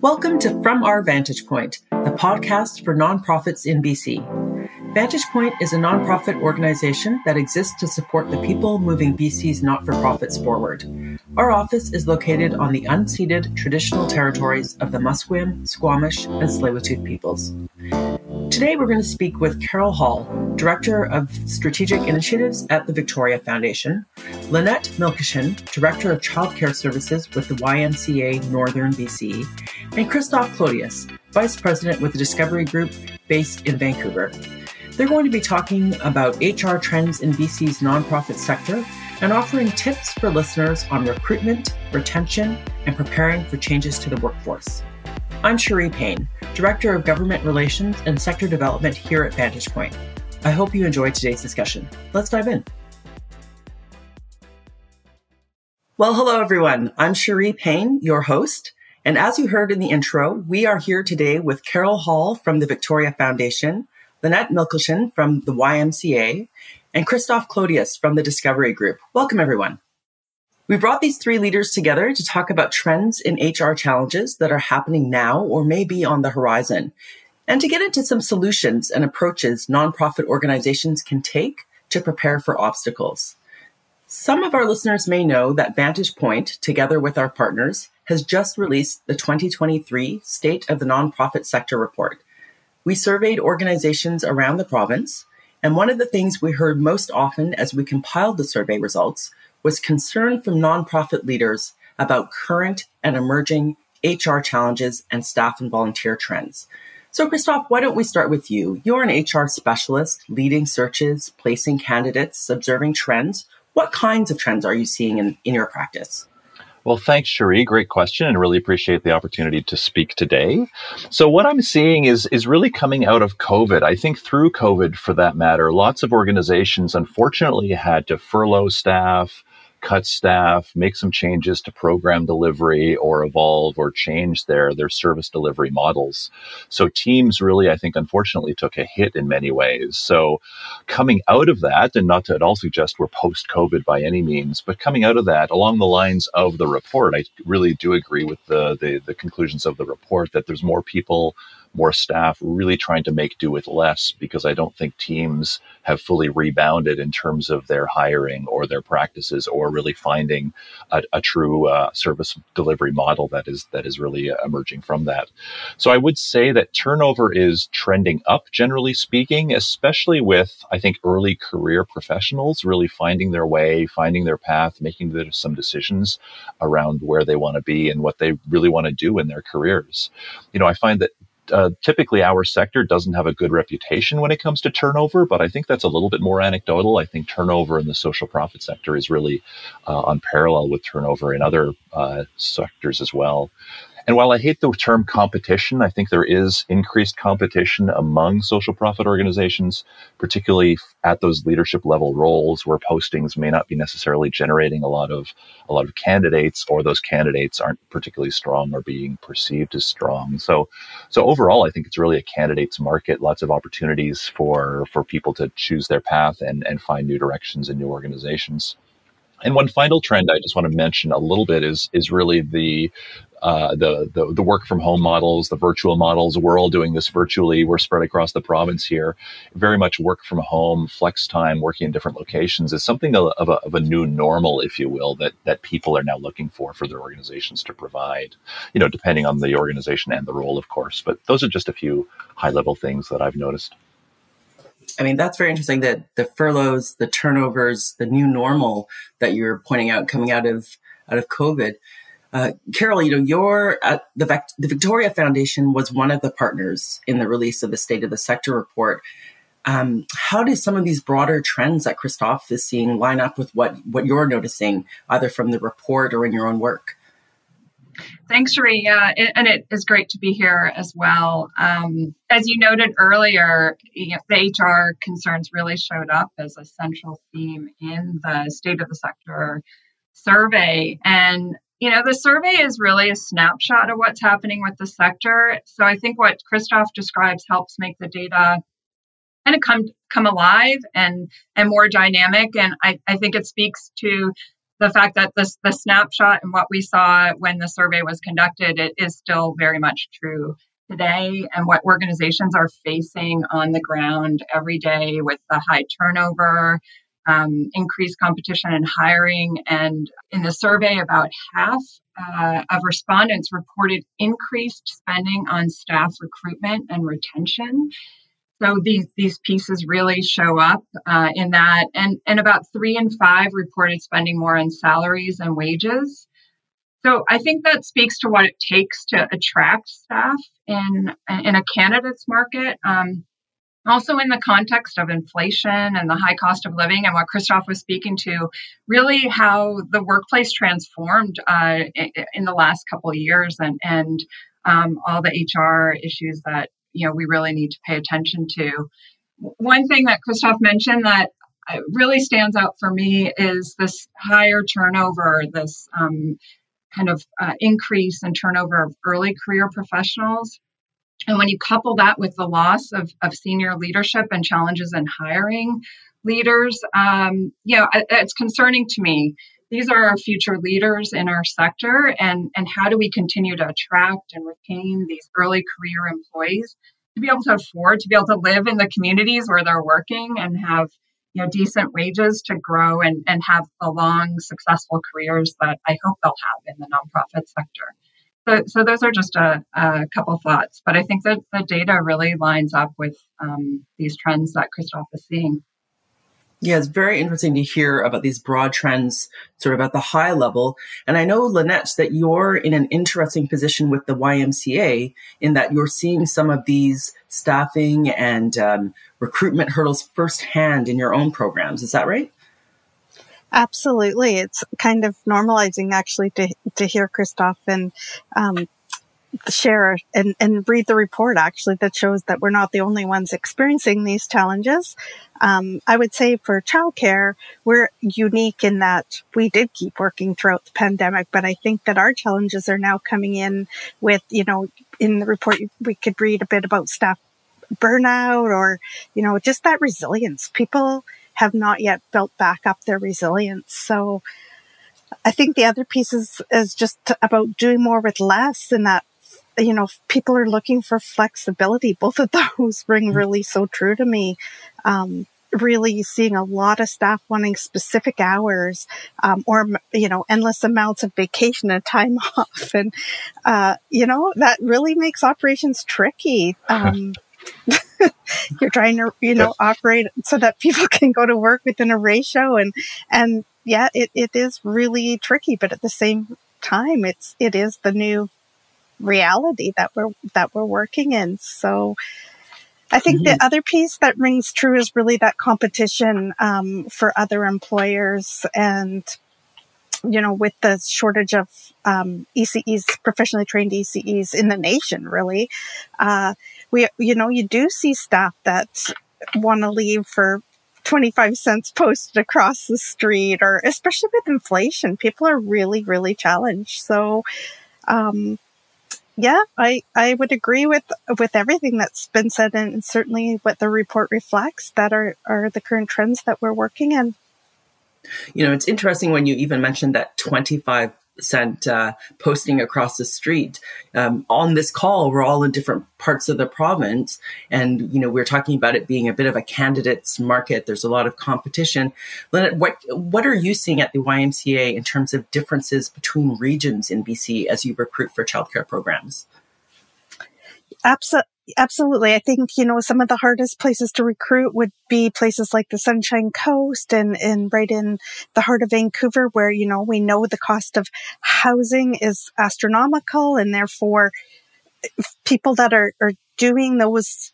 Welcome to From Our Vantage Point, the podcast for nonprofits in BC. Vantage Point is a nonprofit organization that exists to support the people moving BC's not for profits forward. Our office is located on the unceded traditional territories of the Musqueam, Squamish, and Tsleil-Waututh peoples. Today, we're going to speak with Carol Hall, Director of Strategic Initiatives at the Victoria Foundation, Lynette Milkishin, Director of Childcare Services with the YMCA Northern BC, and Christoph Clodius, Vice President with the Discovery Group based in Vancouver. They're going to be talking about HR trends in BC's nonprofit sector and offering tips for listeners on recruitment, retention, and preparing for changes to the workforce. I'm Cherie Payne, Director of Government Relations and Sector Development here at Vantage Point. I hope you enjoyed today's discussion. Let's dive in. Well, hello everyone. I'm Cherie Payne, your host. And as you heard in the intro, we are here today with Carol Hall from the Victoria Foundation, Lynette Milkishin from the YMCA, and Christoph Clodius from the Discovery Group. Welcome, everyone. We brought these three leaders together to talk about trends in HR challenges that are happening now or may be on the horizon, and to get into some solutions and approaches nonprofit organizations can take to prepare for obstacles. Some of our listeners may know that Vantage Point, together with our partners, has just released the 2023 State of the Nonprofit Sector Report. We surveyed organizations around the province, and one of the things we heard most often as we compiled the survey results was concern from nonprofit leaders about current and emerging HR challenges and staff and volunteer trends. So, Christoph, why don't we start with you? You're an HR specialist, leading searches, placing candidates, observing trends. What kinds of trends are you seeing in, in your practice? Well, thanks, Cherie. Great question, and really appreciate the opportunity to speak today. So, what I'm seeing is is really coming out of COVID. I think through COVID, for that matter, lots of organizations unfortunately had to furlough staff, cut staff, make some changes to program delivery or evolve or change their, their service delivery models. So teams really, I think, unfortunately took a hit in many ways. So coming out of that, and not to at all suggest we're post COVID by any means, but coming out of that along the lines of the report, I really do agree with the, the, the conclusions of the report that there's more people more staff, really trying to make do with less because I don't think teams have fully rebounded in terms of their hiring or their practices or really finding a, a true uh, service delivery model that is that is really uh, emerging from that. So I would say that turnover is trending up, generally speaking, especially with I think early career professionals really finding their way, finding their path, making some decisions around where they want to be and what they really want to do in their careers. You know, I find that uh, typically our sector doesn't have a good reputation when it comes to turnover, but I think that's a little bit more anecdotal. I think turnover in the social profit sector is really uh, on parallel with turnover in other uh, sectors as well. And while I hate the term competition, I think there is increased competition among social profit organizations, particularly at those leadership level roles where postings may not be necessarily generating a lot of a lot of candidates or those candidates aren't particularly strong or being perceived as strong. So so overall I think it's really a candidates market, lots of opportunities for for people to choose their path and and find new directions in new organizations. And one final trend I just want to mention a little bit is is really the uh, the, the, the work from home models, the virtual models. We're all doing this virtually. We're spread across the province here. Very much work from home, flex time, working in different locations is something of a, of a new normal, if you will, that that people are now looking for for their organizations to provide. You know, depending on the organization and the role, of course. But those are just a few high level things that I've noticed. I mean, that's very interesting that the furloughs, the turnovers, the new normal that you're pointing out coming out of out of COVID. Uh, Carol, you know, your uh, the, the Victoria Foundation was one of the partners in the release of the State of the Sector report. Um, how do some of these broader trends that Christoph is seeing line up with what what you're noticing, either from the report or in your own work? Thanks, Cherie. Yeah, it, and it is great to be here as well. Um, as you noted earlier, you know, the HR concerns really showed up as a central theme in the State of the Sector survey. And you know, the survey is really a snapshot of what's happening with the sector. So I think what Christoph describes helps make the data kind of come come alive and and more dynamic. And I, I think it speaks to the fact that this the snapshot and what we saw when the survey was conducted it is still very much true today and what organizations are facing on the ground every day with the high turnover um, increased competition in hiring. And in the survey, about half uh, of respondents reported increased spending on staff recruitment and retention. So these these pieces really show up uh, in that, and and about three in five reported spending more on salaries and wages. So I think that speaks to what it takes to attract staff in in a candidates market. Um, also in the context of inflation and the high cost of living and what Christoph was speaking to, really how the workplace transformed uh, in the last couple of years and, and um, all the HR issues that you know we really need to pay attention to. One thing that Christoph mentioned that uh, really stands out for me is this higher turnover, this um, kind of uh, increase in turnover of early career professionals. And when you couple that with the loss of, of senior leadership and challenges in hiring leaders, um, you know, it's concerning to me. These are our future leaders in our sector, and, and how do we continue to attract and retain these early career employees to be able to afford to be able to live in the communities where they're working and have you know decent wages to grow and, and have the long successful careers that I hope they'll have in the nonprofit sector. So, so those are just a, a couple thoughts, but I think that the data really lines up with um, these trends that Christoph is seeing. Yeah, it's very interesting to hear about these broad trends sort of at the high level. And I know, Lynette, that you're in an interesting position with the YMCA in that you're seeing some of these staffing and um, recruitment hurdles firsthand in your own programs. Is that right? Absolutely. It's kind of normalizing actually to, to hear Christoph and, um, share and, and read the report actually that shows that we're not the only ones experiencing these challenges. Um, I would say for childcare, we're unique in that we did keep working throughout the pandemic, but I think that our challenges are now coming in with, you know, in the report, we could read a bit about staff burnout or, you know, just that resilience. People, have not yet built back up their resilience. So I think the other piece is, is just about doing more with less and that, you know, people are looking for flexibility. Both of those ring mm-hmm. really so true to me. Um, really seeing a lot of staff wanting specific hours um, or you know endless amounts of vacation and time off and uh, you know that really makes operations tricky um, you're trying to you know operate so that people can go to work within a ratio and and yeah it, it is really tricky but at the same time it's it is the new reality that we're that we're working in. So I think mm-hmm. the other piece that rings true is really that competition um, for other employers and you know, with the shortage of um, ECEs, professionally trained ECEs in the nation, really, uh, we, you know, you do see staff that want to leave for 25 cents posted across the street, or especially with inflation, people are really, really challenged. So, um, yeah, I, I would agree with with everything that's been said, and certainly what the report reflects that are, are the current trends that we're working in. You know, it's interesting when you even mentioned that 25 cent uh, posting across the street. Um, on this call, we're all in different parts of the province, and you know we're talking about it being a bit of a candidates market. There's a lot of competition. Lynette, what what are you seeing at the YMCA in terms of differences between regions in BC as you recruit for childcare programs? Absolutely. Absolutely. I think, you know, some of the hardest places to recruit would be places like the Sunshine Coast and, and right in the heart of Vancouver, where, you know, we know the cost of housing is astronomical and therefore people that are, are doing those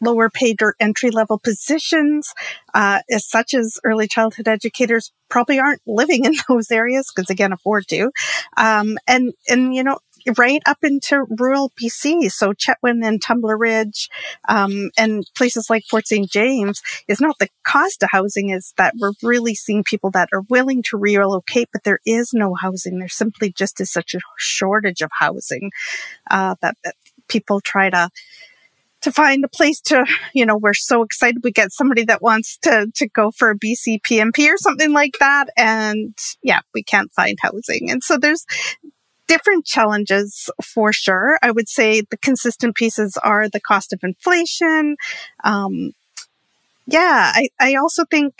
lower paid or entry level positions, uh, as such as early childhood educators probably aren't living in those areas because they can't afford to. Um, and, and, you know, right up into rural BC. So Chetwynd and Tumbler Ridge, um, and places like Fort St. James is not the cost of housing is that we're really seeing people that are willing to relocate, but there is no housing. There simply just is such a shortage of housing, uh, that, that people try to, to find a place to, you know, we're so excited we get somebody that wants to, to go for a BCPMP or something like that. And yeah, we can't find housing. And so there's different challenges for sure. I would say the consistent pieces are the cost of inflation. Um, yeah, I, I also think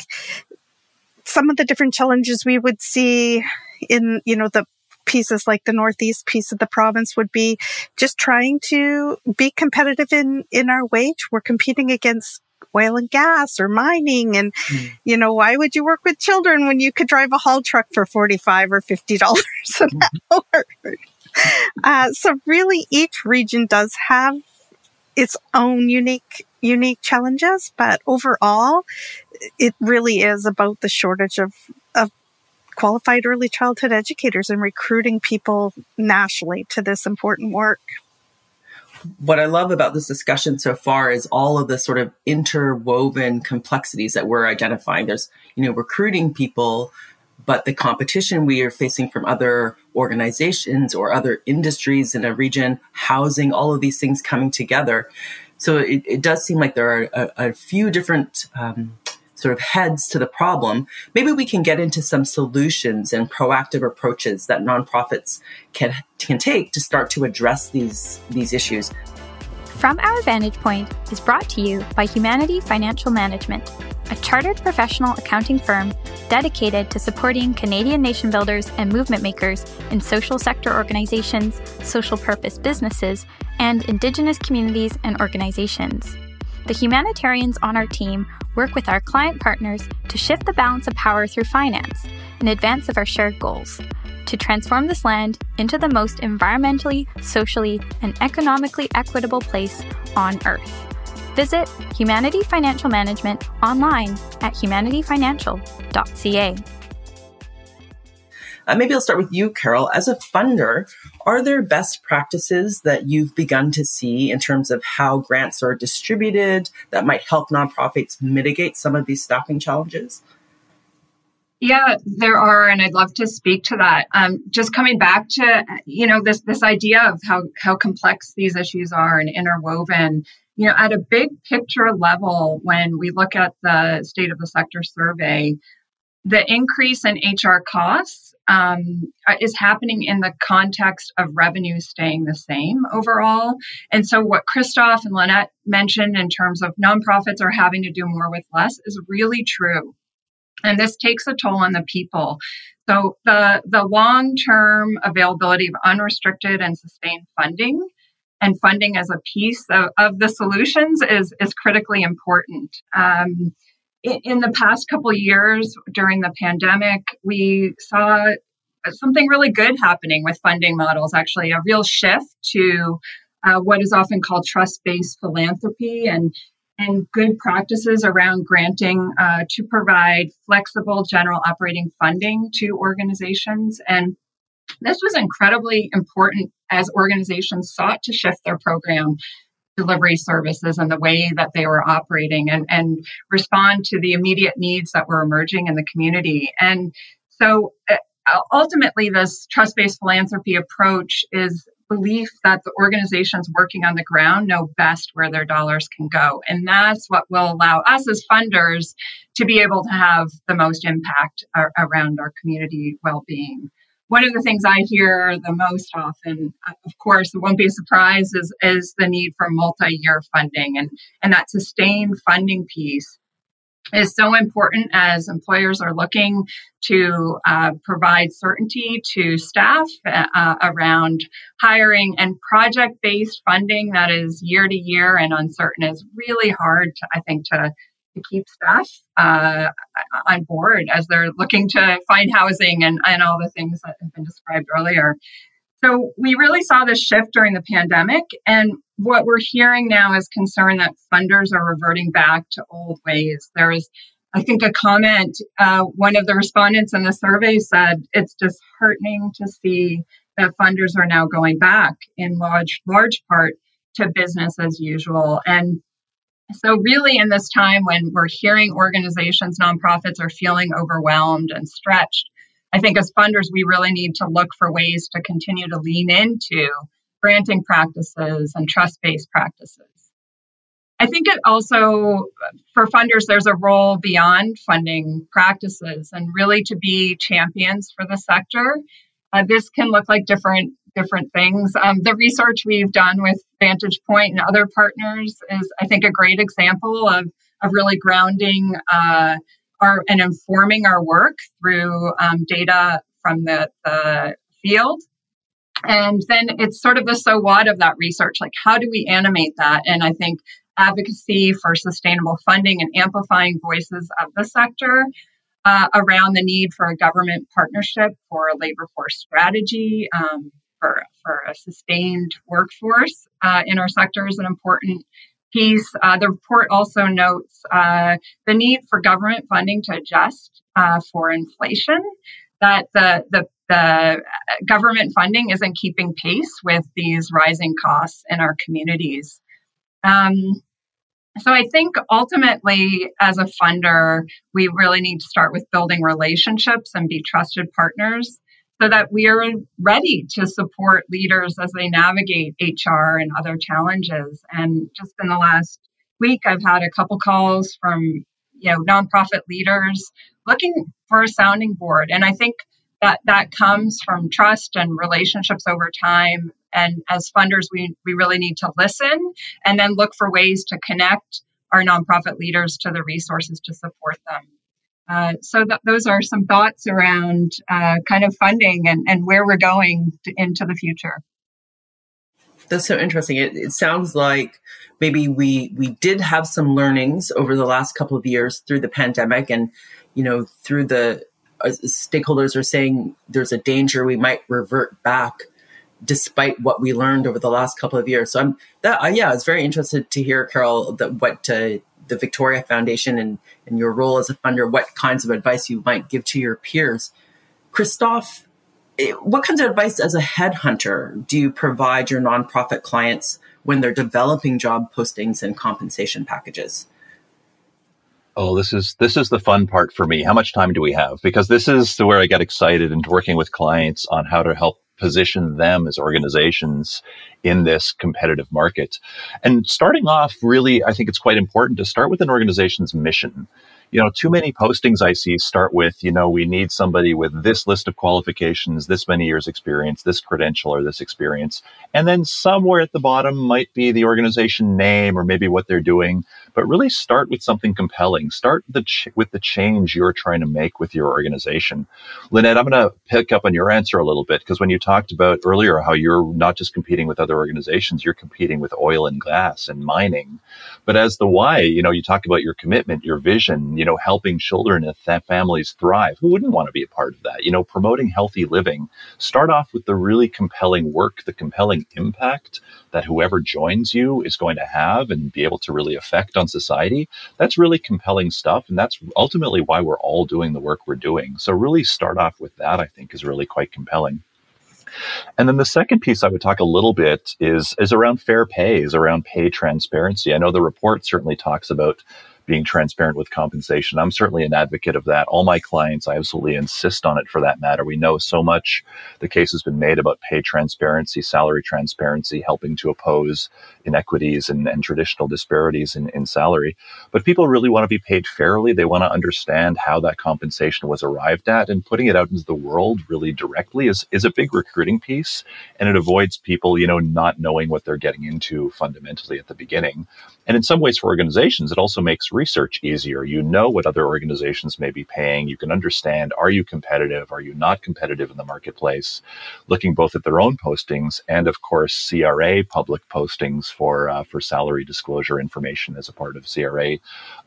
some of the different challenges we would see in, you know, the pieces like the northeast piece of the province would be just trying to be competitive in in our wage we're competing against oil and gas or mining and mm. you know why would you work with children when you could drive a haul truck for 45 or 50 dollars an mm-hmm. hour uh, so really each region does have its own unique unique challenges but overall it really is about the shortage of of qualified early childhood educators and recruiting people nationally to this important work. What I love about this discussion so far is all of the sort of interwoven complexities that we're identifying. There's, you know, recruiting people, but the competition we are facing from other organizations or other industries in a region, housing, all of these things coming together. So it, it does seem like there are a, a few different um, sort of heads to the problem, maybe we can get into some solutions and proactive approaches that nonprofits can can take to start to address these these issues. From Our Vantage Point is brought to you by Humanity Financial Management, a chartered professional accounting firm dedicated to supporting Canadian nation builders and movement makers in social sector organizations, social purpose businesses, and Indigenous communities and organizations. The humanitarians on our team work with our client partners to shift the balance of power through finance in advance of our shared goals to transform this land into the most environmentally, socially, and economically equitable place on Earth. Visit Humanity Financial Management online at humanityfinancial.ca. Uh, maybe I'll start with you, Carol. As a funder, are there best practices that you've begun to see in terms of how grants are distributed that might help nonprofits mitigate some of these staffing challenges? Yeah, there are, and I'd love to speak to that. Um, just coming back to you know this this idea of how how complex these issues are and interwoven. You know, at a big picture level, when we look at the state of the sector survey, the increase in HR costs um, is happening in the context of revenue staying the same overall. And so, what Christoph and Lynette mentioned in terms of nonprofits are having to do more with less is really true. And this takes a toll on the people. So, the, the long term availability of unrestricted and sustained funding and funding as a piece of, of the solutions is, is critically important. Um, in the past couple years during the pandemic, we saw something really good happening with funding models, actually, a real shift to uh, what is often called trust based philanthropy and, and good practices around granting uh, to provide flexible general operating funding to organizations. And this was incredibly important as organizations sought to shift their program delivery services and the way that they were operating and, and respond to the immediate needs that were emerging in the community. And so uh, ultimately, this trust based philanthropy approach is belief that the organizations working on the ground know best where their dollars can go. And that's what will allow us as funders to be able to have the most impact ar- around our community well being one of the things I hear the most often, uh, of course, it won't be a surprise, is, is the need for multi-year funding. And, and that sustained funding piece is so important as employers are looking to uh, provide certainty to staff uh, around hiring and project based funding that is year to year and uncertain is really hard to, I think to to keep staff uh, on board as they're looking to find housing and, and all the things that have been described earlier. So we really saw this shift during the pandemic. And what we're hearing now is concern that funders are reverting back to old ways. There is, I think, a comment. Uh, one of the respondents in the survey said it's disheartening to see that funders are now going back in large, large part to business as usual. And so, really, in this time when we're hearing organizations, nonprofits are feeling overwhelmed and stretched, I think as funders, we really need to look for ways to continue to lean into granting practices and trust based practices. I think it also, for funders, there's a role beyond funding practices and really to be champions for the sector. Uh, this can look like different different things. Um, the research we've done with Vantage Point and other partners is, I think, a great example of, of really grounding uh, our and informing our work through um, data from the, the field. And then it's sort of the so what of that research. Like, how do we animate that? And I think advocacy for sustainable funding and amplifying voices of the sector uh, around the need for a government partnership for a labor force strategy um, for, for a sustained workforce uh, in our sector is an important piece. Uh, the report also notes uh, the need for government funding to adjust uh, for inflation, that the, the the government funding isn't keeping pace with these rising costs in our communities. Um, so I think ultimately, as a funder, we really need to start with building relationships and be trusted partners so that we are ready to support leaders as they navigate HR and other challenges. And just in the last week, I've had a couple calls from you know nonprofit leaders looking for a sounding board, and I think that that comes from trust and relationships over time. And as funders we, we really need to listen and then look for ways to connect our nonprofit leaders to the resources to support them uh, so th- those are some thoughts around uh, kind of funding and, and where we're going to, into the future that's so interesting it, it sounds like maybe we we did have some learnings over the last couple of years through the pandemic and you know through the uh, stakeholders are saying there's a danger we might revert back despite what we learned over the last couple of years. So I'm that uh, yeah, I was very interested to hear Carol that what uh, the Victoria Foundation and and your role as a funder, what kinds of advice you might give to your peers. Christoph, eh, what kinds of advice as a headhunter do you provide your nonprofit clients when they're developing job postings and compensation packages? Oh, this is this is the fun part for me. How much time do we have? Because this is where I get excited and working with clients on how to help position them as organizations in this competitive market. And starting off, really, I think it's quite important to start with an organization's mission you know, too many postings I see start with, you know, we need somebody with this list of qualifications, this many years experience, this credential or this experience. And then somewhere at the bottom might be the organization name or maybe what they're doing, but really start with something compelling. Start the ch- with the change you're trying to make with your organization. Lynette, I'm going to pick up on your answer a little bit because when you talked about earlier how you're not just competing with other organizations, you're competing with oil and gas and mining. But as the Y, you know, you talk about your commitment, your vision, you know, helping children and families thrive. Who wouldn't want to be a part of that? You know, promoting healthy living. Start off with the really compelling work, the compelling impact that whoever joins you is going to have and be able to really affect on society. That's really compelling stuff. And that's ultimately why we're all doing the work we're doing. So really start off with that, I think is really quite compelling. And then the second piece I would talk a little bit is is around fair pay, is around pay transparency. I know the report certainly talks about being transparent with compensation. I'm certainly an advocate of that. All my clients, I absolutely insist on it for that matter. We know so much the case has been made about pay transparency, salary transparency, helping to oppose inequities and, and traditional disparities in, in salary. But people really want to be paid fairly. They want to understand how that compensation was arrived at and putting it out into the world really directly is, is a big recruiting piece. And it avoids people, you know, not knowing what they're getting into fundamentally at the beginning. And in some ways for organizations, it also makes research easier. You know what other organizations may be paying. You can understand, are you competitive? Are you not competitive in the marketplace? Looking both at their own postings and of course, CRA public postings for, uh, for salary disclosure information as a part of CRA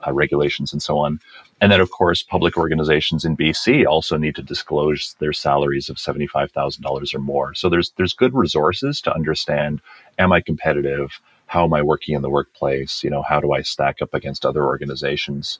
uh, regulations and so on. And then, of course, public organizations in BC also need to disclose their salaries of $75,000 or more. So there's, there's good resources to understand, am I competitive? How am I working in the workplace? You know, how do I stack up against other organizations?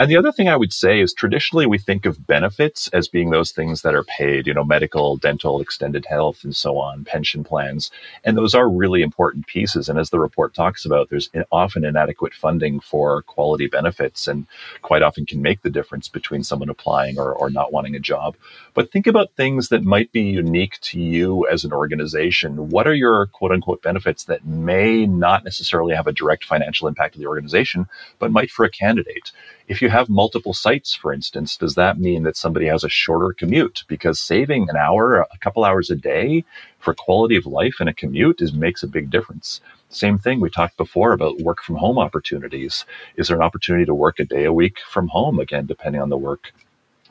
And the other thing I would say is traditionally we think of benefits as being those things that are paid, you know, medical, dental, extended health, and so on, pension plans. And those are really important pieces. And as the report talks about, there's often inadequate funding for quality benefits and quite often can make the difference between someone applying or, or not wanting a job. But think about things that might be unique to you as an organization. What are your quote unquote benefits that may not necessarily have a direct financial impact to the organization, but might for a candidate? If you have multiple sites, for instance, does that mean that somebody has a shorter commute? Because saving an hour, a couple hours a day for quality of life in a commute is makes a big difference. Same thing we talked before about work from home opportunities. Is there an opportunity to work a day a week from home again, depending on the work?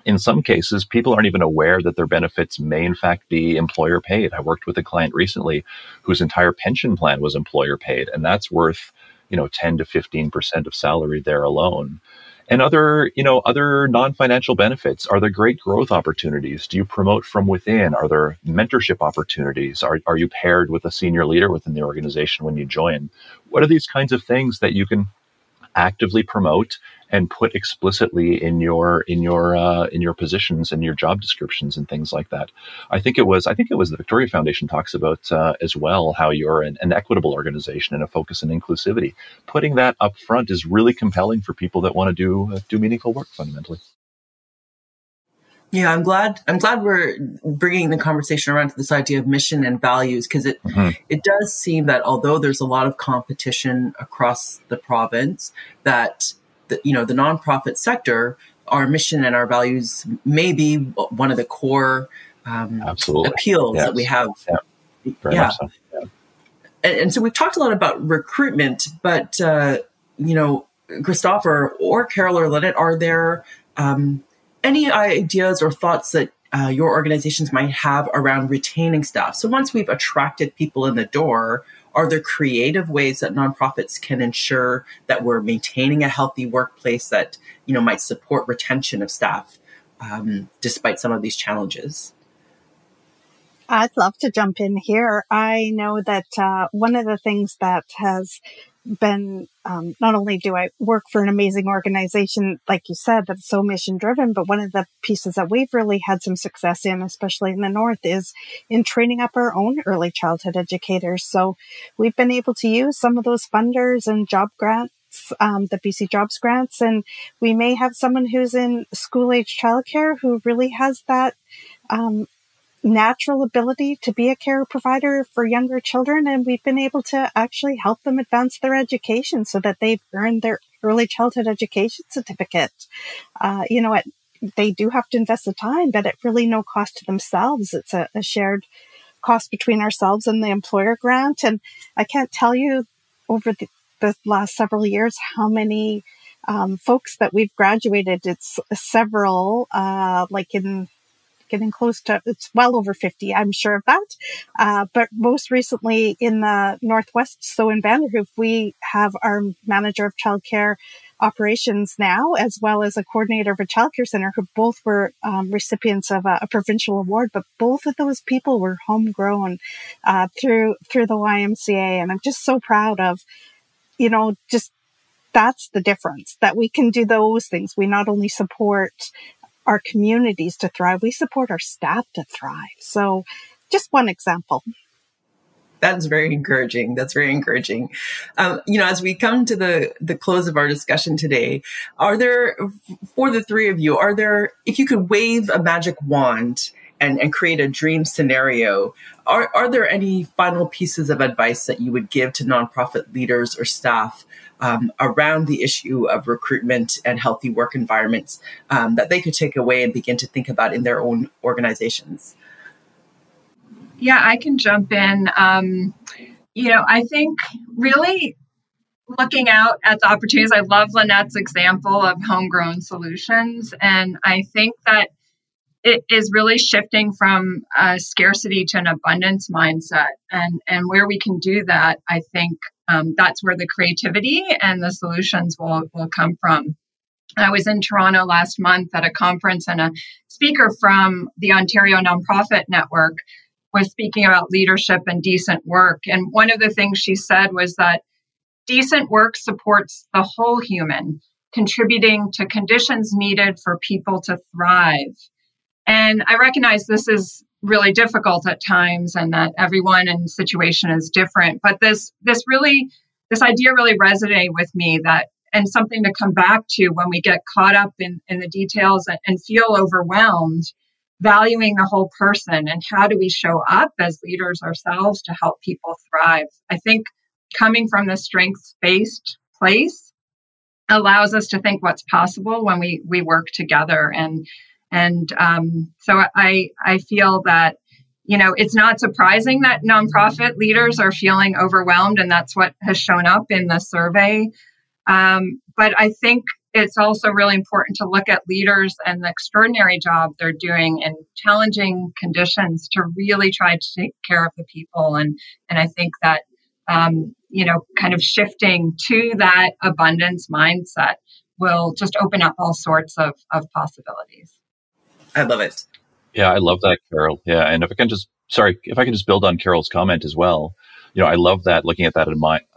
in some cases, people aren't even aware that their benefits may in fact be employer paid. I worked with a client recently whose entire pension plan was employer paid, and that's worth, you know, 10 to 15% of salary there alone. And other, you know, other non-financial benefits. Are there great growth opportunities? Do you promote from within? Are there mentorship opportunities? Are, are you paired with a senior leader within the organization when you join? What are these kinds of things that you can actively promote and put explicitly in your in your uh, in your positions and your job descriptions and things like that. I think it was I think it was the Victoria Foundation talks about uh, as well how you're an, an, equitable organization and a focus on inclusivity. Putting that up front is really compelling for people that want to do uh, do meaningful work fundamentally. Yeah, I'm glad. I'm glad we're bringing the conversation around to this idea of mission and values because it mm-hmm. it does seem that although there's a lot of competition across the province, that the, you know the nonprofit sector, our mission and our values may be one of the core um, appeals yes. that we have. Yeah, yeah. So. yeah. And, and, so we've talked a lot about recruitment, but uh, you know, Christopher or Carol or Lynette, are there um, any ideas or thoughts that uh, your organizations might have around retaining staff? So once we've attracted people in the door, are there creative ways that nonprofits can ensure that we're maintaining a healthy workplace that you know might support retention of staff um, despite some of these challenges? I'd love to jump in here. I know that uh, one of the things that has been um, not only do I work for an amazing organization, like you said, that's so mission driven, but one of the pieces that we've really had some success in, especially in the North, is in training up our own early childhood educators. So we've been able to use some of those funders and job grants um, the BC Jobs grants, and we may have someone who's in school age childcare who really has that um, natural ability to be a care provider for younger children. And we've been able to actually help them advance their education so that they've earned their early childhood education certificate. Uh, you know, it, they do have to invest the time, but at really no cost to themselves. It's a, a shared cost between ourselves and the employer grant. And I can't tell you over the, the last several years how many um, folks that we've graduated. It's several, uh, like in getting close to, it's well over 50, I'm sure of that. Uh, but most recently in the Northwest, so in Vanderhoof, we have our manager of childcare operations now, as well as a coordinator of a childcare center who both were um, recipients of a, a, provincial award, but both of those people were homegrown uh, through through the YMCA, and I'm just so proud of, you know, just that's the difference that we can do those things. We not only support our communities to thrive, we support our staff to thrive. So, just one example. That's very encouraging. That's very encouraging. Um, you know, as we come to the the close of our discussion today, are there for the three of you? Are there, if you could wave a magic wand and, and create a dream scenario, are are there any final pieces of advice that you would give to nonprofit leaders or staff um, around the issue of recruitment and healthy work environments um, that they could take away and begin to think about in their own organizations? Yeah, I can jump in. Um, you know, I think really looking out at the opportunities, I love Lynette's example of homegrown solutions. And I think that it is really shifting from a scarcity to an abundance mindset. And, and where we can do that, I think um, that's where the creativity and the solutions will, will come from. I was in Toronto last month at a conference, and a speaker from the Ontario Nonprofit Network was speaking about leadership and decent work. And one of the things she said was that decent work supports the whole human. contributing to conditions needed for people to thrive. And I recognize this is really difficult at times and that everyone and situation is different, but this this really this idea really resonated with me that and something to come back to when we get caught up in, in the details and, and feel overwhelmed valuing the whole person and how do we show up as leaders ourselves to help people thrive. I think coming from the strengths based place allows us to think what's possible when we we work together and and um, so i i feel that you know it's not surprising that nonprofit leaders are feeling overwhelmed and that's what has shown up in the survey um, but i think it's also really important to look at leaders and the extraordinary job they're doing in challenging conditions to really try to take care of the people and and i think that um, you know, kind of shifting to that abundance mindset will just open up all sorts of, of possibilities. I love it. Yeah, I love that, Carol. Yeah. And if I can just, sorry, if I can just build on Carol's comment as well, you know, I love that looking at that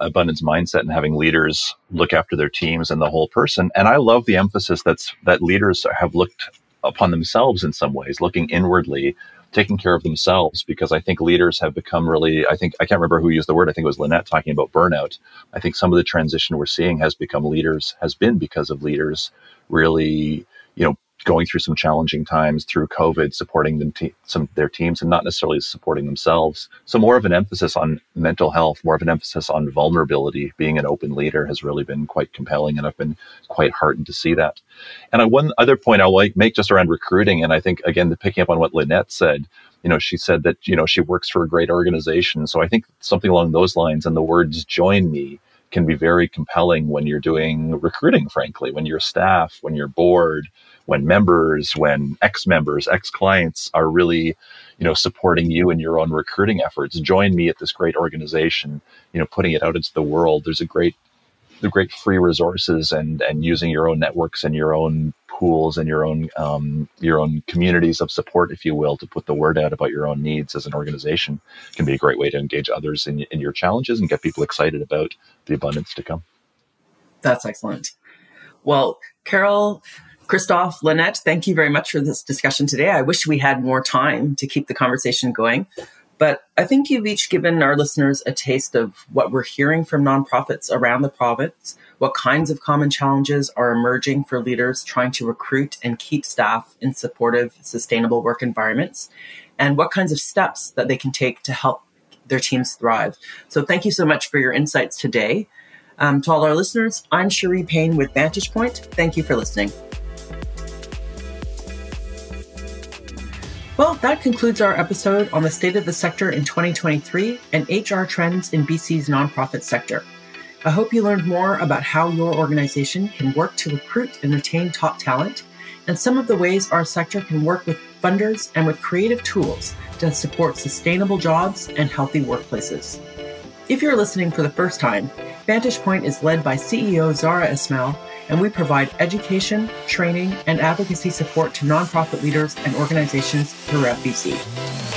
abundance mindset and having leaders look after their teams and the whole person. And I love the emphasis that's that leaders have looked upon themselves in some ways, looking inwardly taking care of themselves because I think leaders have become really, I think, I can't remember who used the word. I think it was Lynette talking about burnout. I think some of the transition we're seeing has become leaders, has been because of leaders really, you know, going through some challenging times through COVID, supporting them te- some their teams and not necessarily supporting themselves. So more of an emphasis on mental health, more of an emphasis on vulnerability. Being an open leader has really been quite compelling, and I've been quite heartened to see that. And I, one other point I'll like make just around recruiting, and I think again, picking up on what Lynette said, you know, she said that you know she works for a great organization. So I think something along those lines, and the words "join me." Can be very compelling when you're doing recruiting, frankly, when your staff, when your board, when members, when ex members, ex clients are really, you know, supporting you in your own recruiting efforts. Join me at this great organization, you know, putting it out into the world. There's a great, the great free resources and and using your own networks and your own pools and your own um, your own communities of support, if you will, to put the word out about your own needs as an organization can be a great way to engage others in, in your challenges and get people excited about the abundance to come. That's excellent. Well, Carol, Christoph, Lynette, thank you very much for this discussion today. I wish we had more time to keep the conversation going, but I think you've each given our listeners a taste of what we're hearing from nonprofits around the province, what kinds of common challenges are emerging for leaders trying to recruit and keep staff in supportive, sustainable work environments, and what kinds of steps that they can take to help their teams thrive. So thank you so much for your insights today. Um, to all our listeners, I'm Cherie Payne with Vantage Point. Thank you for listening. Well, that concludes our episode on the state of the sector in 2023 and HR trends in BC's nonprofit sector. I hope you learned more about how your organization can work to recruit and retain top talent and some of the ways our sector can work with funders and with creative tools to support sustainable jobs and healthy workplaces. If you're listening for the first time, Vantage Point is led by CEO Zahra Esmail and we provide education, training, and advocacy support to nonprofit leaders and organizations throughout BC.